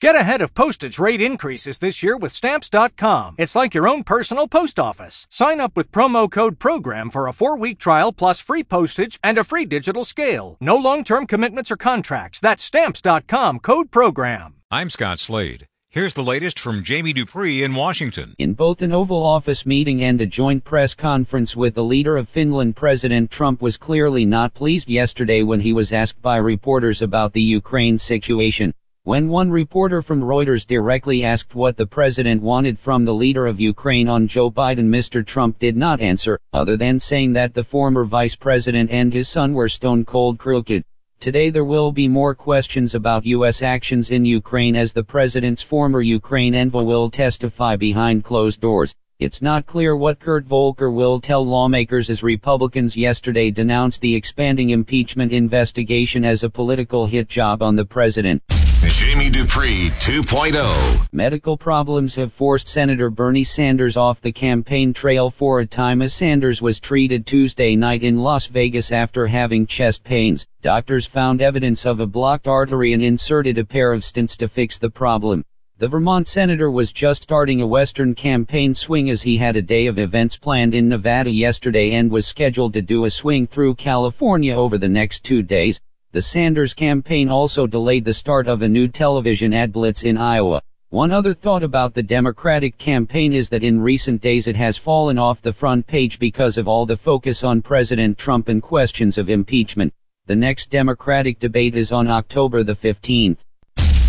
Get ahead of postage rate increases this year with Stamps.com. It's like your own personal post office. Sign up with promo code PROGRAM for a four week trial plus free postage and a free digital scale. No long term commitments or contracts. That's Stamps.com code PROGRAM. I'm Scott Slade. Here's the latest from Jamie Dupree in Washington. In both an Oval Office meeting and a joint press conference with the leader of Finland, President Trump was clearly not pleased yesterday when he was asked by reporters about the Ukraine situation. When one reporter from Reuters directly asked what the president wanted from the leader of Ukraine on Joe Biden, Mr. Trump did not answer, other than saying that the former vice president and his son were stone cold crooked. Today there will be more questions about U.S. actions in Ukraine as the president's former Ukraine envoy will testify behind closed doors. It's not clear what Kurt Volker will tell lawmakers as Republicans yesterday denounced the expanding impeachment investigation as a political hit job on the president. Jamie Dupree 2.0. Medical problems have forced Senator Bernie Sanders off the campaign trail for a time as Sanders was treated Tuesday night in Las Vegas after having chest pains. Doctors found evidence of a blocked artery and inserted a pair of stents to fix the problem. The Vermont senator was just starting a Western campaign swing as he had a day of events planned in Nevada yesterday and was scheduled to do a swing through California over the next two days. The Sanders campaign also delayed the start of a new television ad blitz in Iowa. One other thought about the Democratic campaign is that in recent days it has fallen off the front page because of all the focus on President Trump and questions of impeachment. The next Democratic debate is on October the 15th.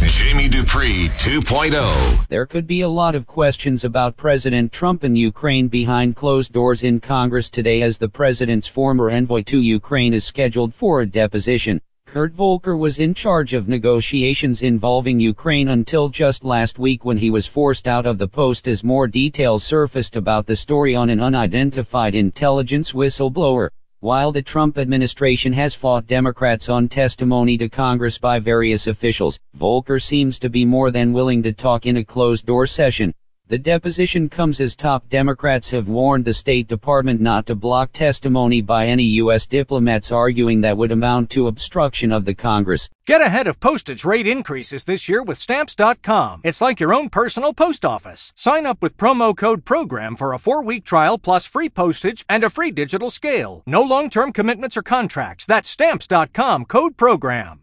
Jamie Dupree 2.0. There could be a lot of questions about President Trump and Ukraine behind closed doors in Congress today as the president's former envoy to Ukraine is scheduled for a deposition. Kurt Volker was in charge of negotiations involving Ukraine until just last week when he was forced out of the post as more details surfaced about the story on an unidentified intelligence whistleblower. While the Trump administration has fought Democrats on testimony to Congress by various officials, Volker seems to be more than willing to talk in a closed door session. The deposition comes as top Democrats have warned the State Department not to block testimony by any U.S. diplomats arguing that would amount to obstruction of the Congress. Get ahead of postage rate increases this year with Stamps.com. It's like your own personal post office. Sign up with promo code PROGRAM for a four week trial plus free postage and a free digital scale. No long term commitments or contracts. That's Stamps.com code PROGRAM.